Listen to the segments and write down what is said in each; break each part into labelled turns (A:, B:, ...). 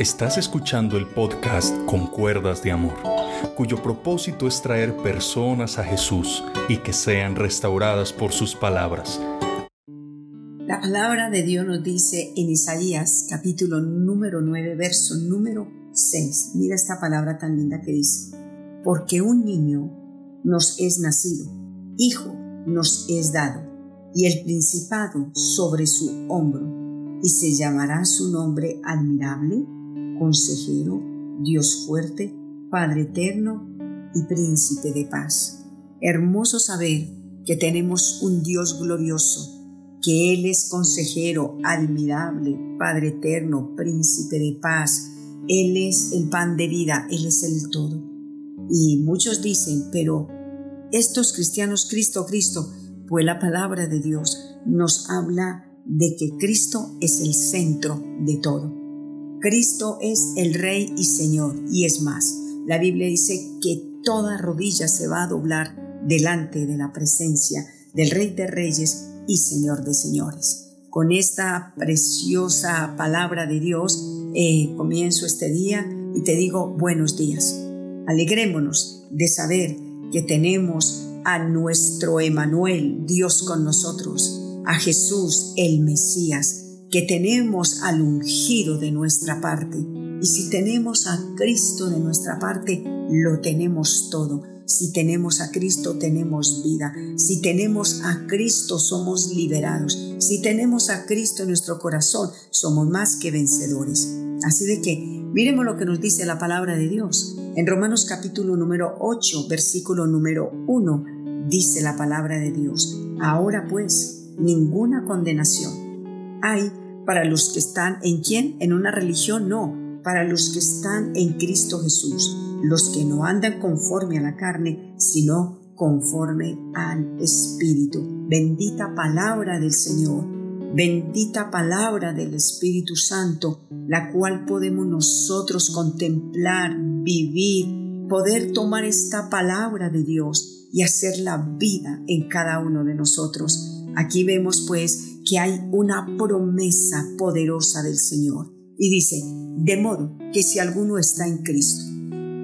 A: Estás escuchando el podcast Con Cuerdas de Amor, cuyo propósito es traer personas a Jesús y que sean restauradas por sus palabras.
B: La palabra de Dios nos dice en Isaías capítulo número 9, verso número 6. Mira esta palabra tan linda que dice, porque un niño nos es nacido, hijo nos es dado, y el principado sobre su hombro, y se llamará su nombre admirable consejero, Dios fuerte, Padre eterno y príncipe de paz. Hermoso saber que tenemos un Dios glorioso, que Él es consejero, admirable, Padre eterno, príncipe de paz. Él es el pan de vida, Él es el todo. Y muchos dicen, pero estos cristianos, Cristo, Cristo, pues la palabra de Dios nos habla de que Cristo es el centro de todo. Cristo es el Rey y Señor, y es más, la Biblia dice que toda rodilla se va a doblar delante de la presencia del Rey de Reyes y Señor de Señores. Con esta preciosa palabra de Dios eh, comienzo este día y te digo buenos días. Alegrémonos de saber que tenemos a nuestro Emanuel, Dios con nosotros, a Jesús el Mesías, que tenemos al ungido de nuestra parte. Y si tenemos a Cristo de nuestra parte, lo tenemos todo. Si tenemos a Cristo, tenemos vida. Si tenemos a Cristo, somos liberados. Si tenemos a Cristo en nuestro corazón, somos más que vencedores. Así de que, miremos lo que nos dice la palabra de Dios. En Romanos capítulo número 8, versículo número 1, dice la palabra de Dios. Ahora pues, ninguna condenación hay para los que están en quién? En una religión, no, para los que están en Cristo Jesús, los que no andan conforme a la carne, sino conforme al Espíritu. Bendita palabra del Señor, bendita palabra del Espíritu Santo, la cual podemos nosotros contemplar, vivir, poder tomar esta palabra de Dios y hacerla vida en cada uno de nosotros. Aquí vemos pues que hay una promesa poderosa del Señor. Y dice, de modo que si alguno está en Cristo,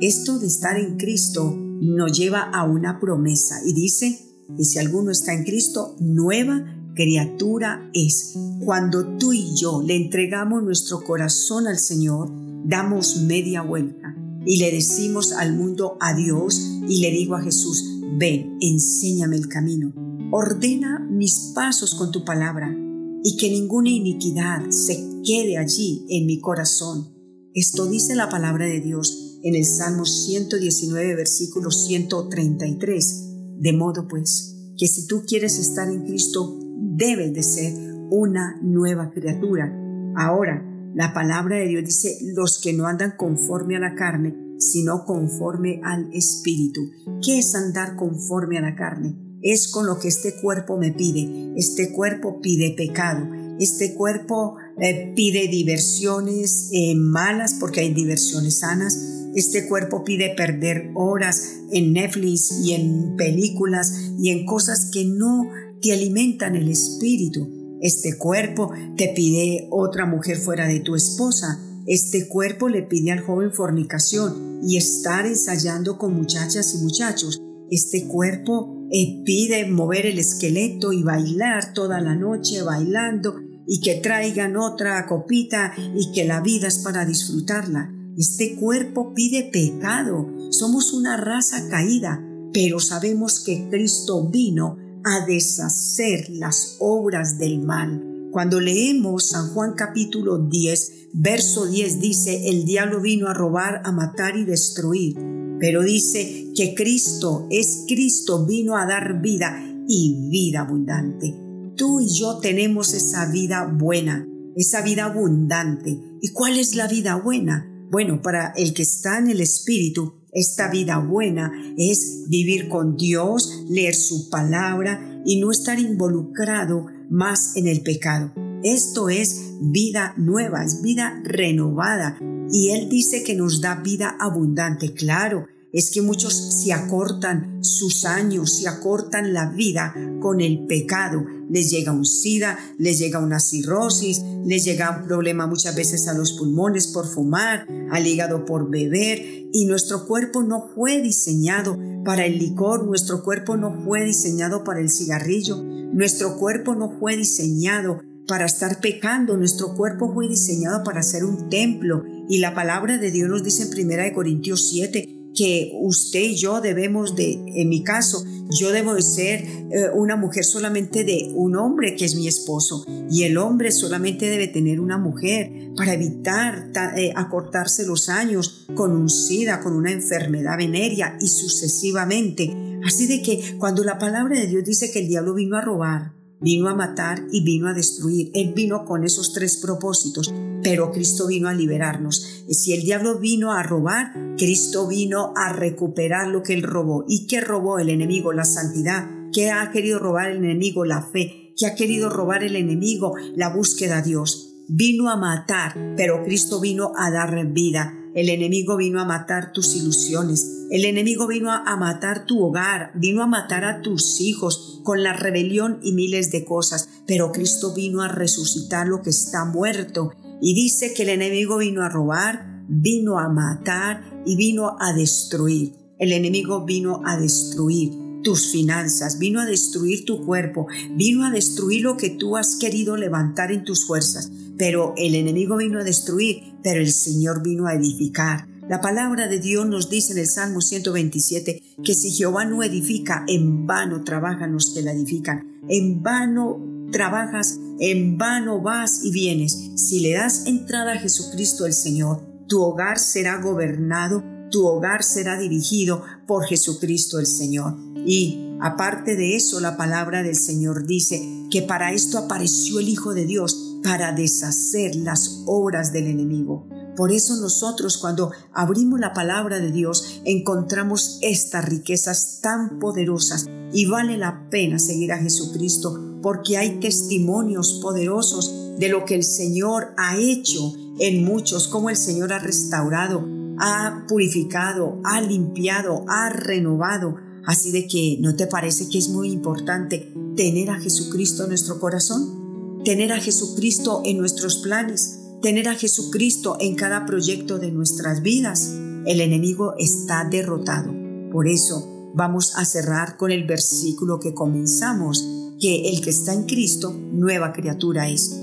B: esto de estar en Cristo nos lleva a una promesa y dice que si alguno está en Cristo, nueva criatura es. Cuando tú y yo le entregamos nuestro corazón al Señor, damos media vuelta y le decimos al mundo adiós y le digo a Jesús, ven, enséñame el camino Ordena mis pasos con tu palabra y que ninguna iniquidad se quede allí en mi corazón. Esto dice la palabra de Dios en el Salmo 119, versículo 133. De modo pues, que si tú quieres estar en Cristo, debes de ser una nueva criatura. Ahora, la palabra de Dios dice, los que no andan conforme a la carne, sino conforme al Espíritu. ¿Qué es andar conforme a la carne? Es con lo que este cuerpo me pide. Este cuerpo pide pecado. Este cuerpo eh, pide diversiones eh, malas porque hay diversiones sanas. Este cuerpo pide perder horas en Netflix y en películas y en cosas que no te alimentan el espíritu. Este cuerpo te pide otra mujer fuera de tu esposa. Este cuerpo le pide al joven fornicación y estar ensayando con muchachas y muchachos. Este cuerpo eh, pide mover el esqueleto y bailar toda la noche bailando y que traigan otra copita y que la vida es para disfrutarla. Este cuerpo pide pecado. Somos una raza caída, pero sabemos que Cristo vino a deshacer las obras del mal. Cuando leemos San Juan capítulo 10, verso 10 dice, el diablo vino a robar, a matar y destruir pero dice que Cristo es Cristo, vino a dar vida y vida abundante. Tú y yo tenemos esa vida buena, esa vida abundante. ¿Y cuál es la vida buena? Bueno, para el que está en el Espíritu, esta vida buena es vivir con Dios, leer su palabra y no estar involucrado más en el pecado. Esto es vida nueva, es vida renovada. Y Él dice que nos da vida abundante. Claro, es que muchos se acortan sus años, se acortan la vida con el pecado. Les llega un sida, les llega una cirrosis, les llega un problema muchas veces a los pulmones por fumar, al hígado por beber y nuestro cuerpo no fue diseñado para el licor, nuestro cuerpo no fue diseñado para el cigarrillo, nuestro cuerpo no fue diseñado para estar pecando, nuestro cuerpo fue diseñado para ser un templo y la palabra de Dios nos dice en 1 Corintios 7 que usted y yo debemos de, en mi caso, yo debo de ser eh, una mujer solamente de un hombre que es mi esposo y el hombre solamente debe tener una mujer para evitar eh, acortarse los años con un sida, con una enfermedad venérea y sucesivamente. Así de que cuando la palabra de Dios dice que el diablo vino a robar, vino a matar y vino a destruir. Él vino con esos tres propósitos, pero Cristo vino a liberarnos. Si el diablo vino a robar, Cristo vino a recuperar lo que él robó. ¿Y qué robó el enemigo? La santidad. ¿Qué ha querido robar el enemigo? La fe. ¿Qué ha querido robar el enemigo? La búsqueda a Dios. Vino a matar, pero Cristo vino a dar vida. El enemigo vino a matar tus ilusiones. El enemigo vino a, matar tu hogar, vino a matar a tus hijos con la rebelión y miles de cosas. Pero Cristo vino a resucitar lo que está muerto. Y dice que el enemigo vino a robar, vino a matar y vino a destruir. El enemigo vino a destruir tus finanzas, vino a destruir tu cuerpo, vino a destruir lo que tú has querido levantar en tus fuerzas. Pero el enemigo vino a destruir, pero el Señor vino a edificar. La palabra de Dios nos dice en el Salmo 127 que si Jehová no edifica, en vano trabajan los que la edifican. En vano trabajas, en vano vas y vienes. Si le das entrada a Jesucristo el Señor, tu hogar será gobernado, tu hogar será dirigido por Jesucristo el Señor. Y aparte de eso, la palabra del Señor dice que para esto apareció el Hijo de Dios para deshacer las obras del enemigo. Por eso nosotros cuando abrimos la palabra de Dios encontramos estas riquezas tan poderosas y vale la pena seguir a Jesucristo porque hay testimonios poderosos de lo que el Señor ha hecho en muchos, como el Señor ha restaurado, ha purificado, ha limpiado, ha renovado. Así de que, ¿no te parece que es muy importante tener a Jesucristo en nuestro corazón? tener a Jesucristo en nuestros planes, tener a Jesucristo en cada proyecto de nuestras vidas. El enemigo está derrotado. Por eso vamos a cerrar con el versículo que comenzamos, que el que está en Cristo, nueva criatura es.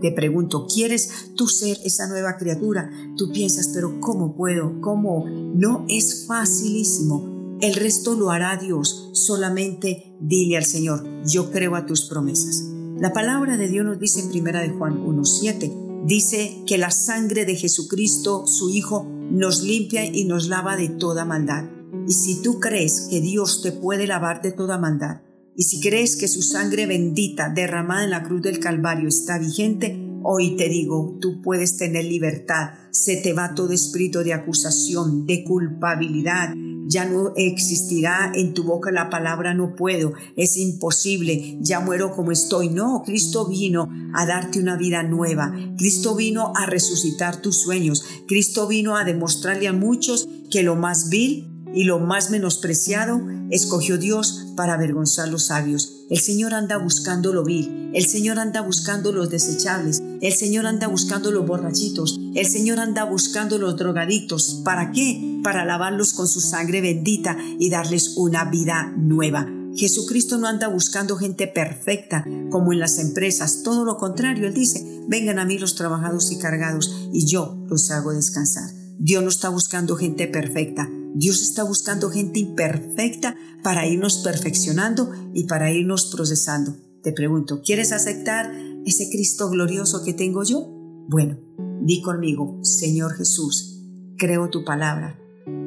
B: Te pregunto, ¿quieres tú ser esa nueva criatura? Tú piensas, pero ¿cómo puedo? ¿Cómo? No es facilísimo. El resto lo hará Dios. Solamente dile al Señor, yo creo a tus promesas. La palabra de Dios nos dice en primera de Juan 1.7, dice que la sangre de Jesucristo, su Hijo, nos limpia y nos lava de toda maldad. Y si tú crees que Dios te puede lavar de toda maldad, y si crees que su sangre bendita derramada en la cruz del Calvario está vigente, hoy te digo, tú puedes tener libertad. Se te va todo espíritu de acusación, de culpabilidad, ya no existirá en tu boca la palabra no puedo, es imposible, ya muero como estoy. No, Cristo vino a darte una vida nueva. Cristo vino a resucitar tus sueños. Cristo vino a demostrarle a muchos que lo más vil y lo más menospreciado escogió Dios para avergonzar los sabios. El Señor anda buscando lo vil, el Señor anda buscando los desechables, el Señor anda buscando los borrachitos, el Señor anda buscando los drogaditos. ¿Para qué? Para lavarlos con su sangre bendita y darles una vida nueva. Jesucristo no anda buscando gente perfecta como en las empresas, todo lo contrario, Él dice, vengan a mí los trabajados y cargados y yo los hago descansar. Dios no está buscando gente perfecta, Dios está buscando gente imperfecta para irnos perfeccionando y para irnos procesando. Te pregunto, ¿quieres aceptar ese Cristo glorioso que tengo yo? Bueno, di conmigo, Señor Jesús, creo tu palabra.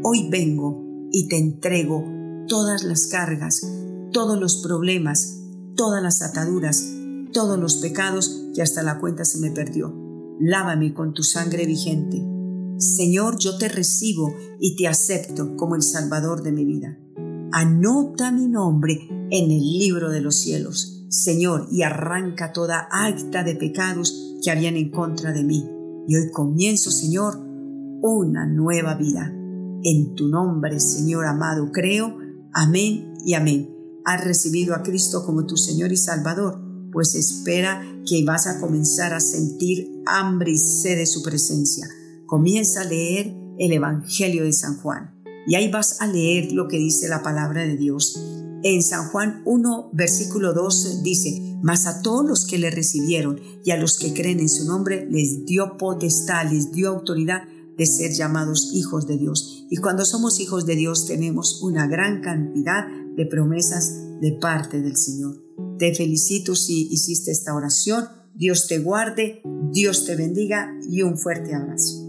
B: Hoy vengo y te entrego todas las cargas, todos los problemas, todas las ataduras, todos los pecados que hasta la cuenta se me perdió. Lávame con tu sangre vigente Señor, yo te recibo y te acepto como el Salvador de mi vida. Anota mi nombre en el libro de los cielos, Señor, y arranca toda acta de pecados que habían en contra de mí. Y hoy comienzo, Señor, una nueva vida. En tu nombre, Señor amado, creo. Amén y amén. Has recibido a Cristo como tu Señor y Salvador, pues espera que vas a comenzar a sentir hambre y sed de su presencia. Comienza a leer el Evangelio de San Juan y ahí vas a leer lo que dice la palabra de Dios. En San Juan 1, versículo 2 dice, mas a todos los que le recibieron y a los que creen en su nombre les dio potestad, les dio autoridad de ser llamados hijos de Dios. Y cuando somos hijos de Dios tenemos una gran cantidad de promesas de parte del Señor. Te felicito si hiciste esta oración. Dios te guarde, Dios te bendiga y un fuerte abrazo.